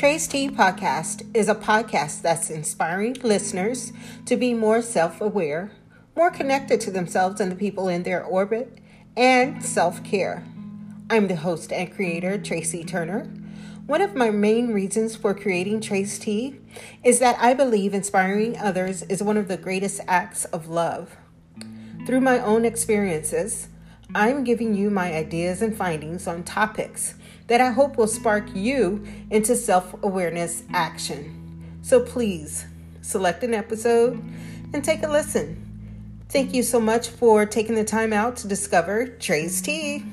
Trace T Podcast is a podcast that's inspiring listeners to be more self aware, more connected to themselves and the people in their orbit, and self care. I'm the host and creator, Tracy Turner. One of my main reasons for creating Trace T is that I believe inspiring others is one of the greatest acts of love. Through my own experiences, I'm giving you my ideas and findings on topics that I hope will spark you into self awareness action. So please select an episode and take a listen. Thank you so much for taking the time out to discover Trace T.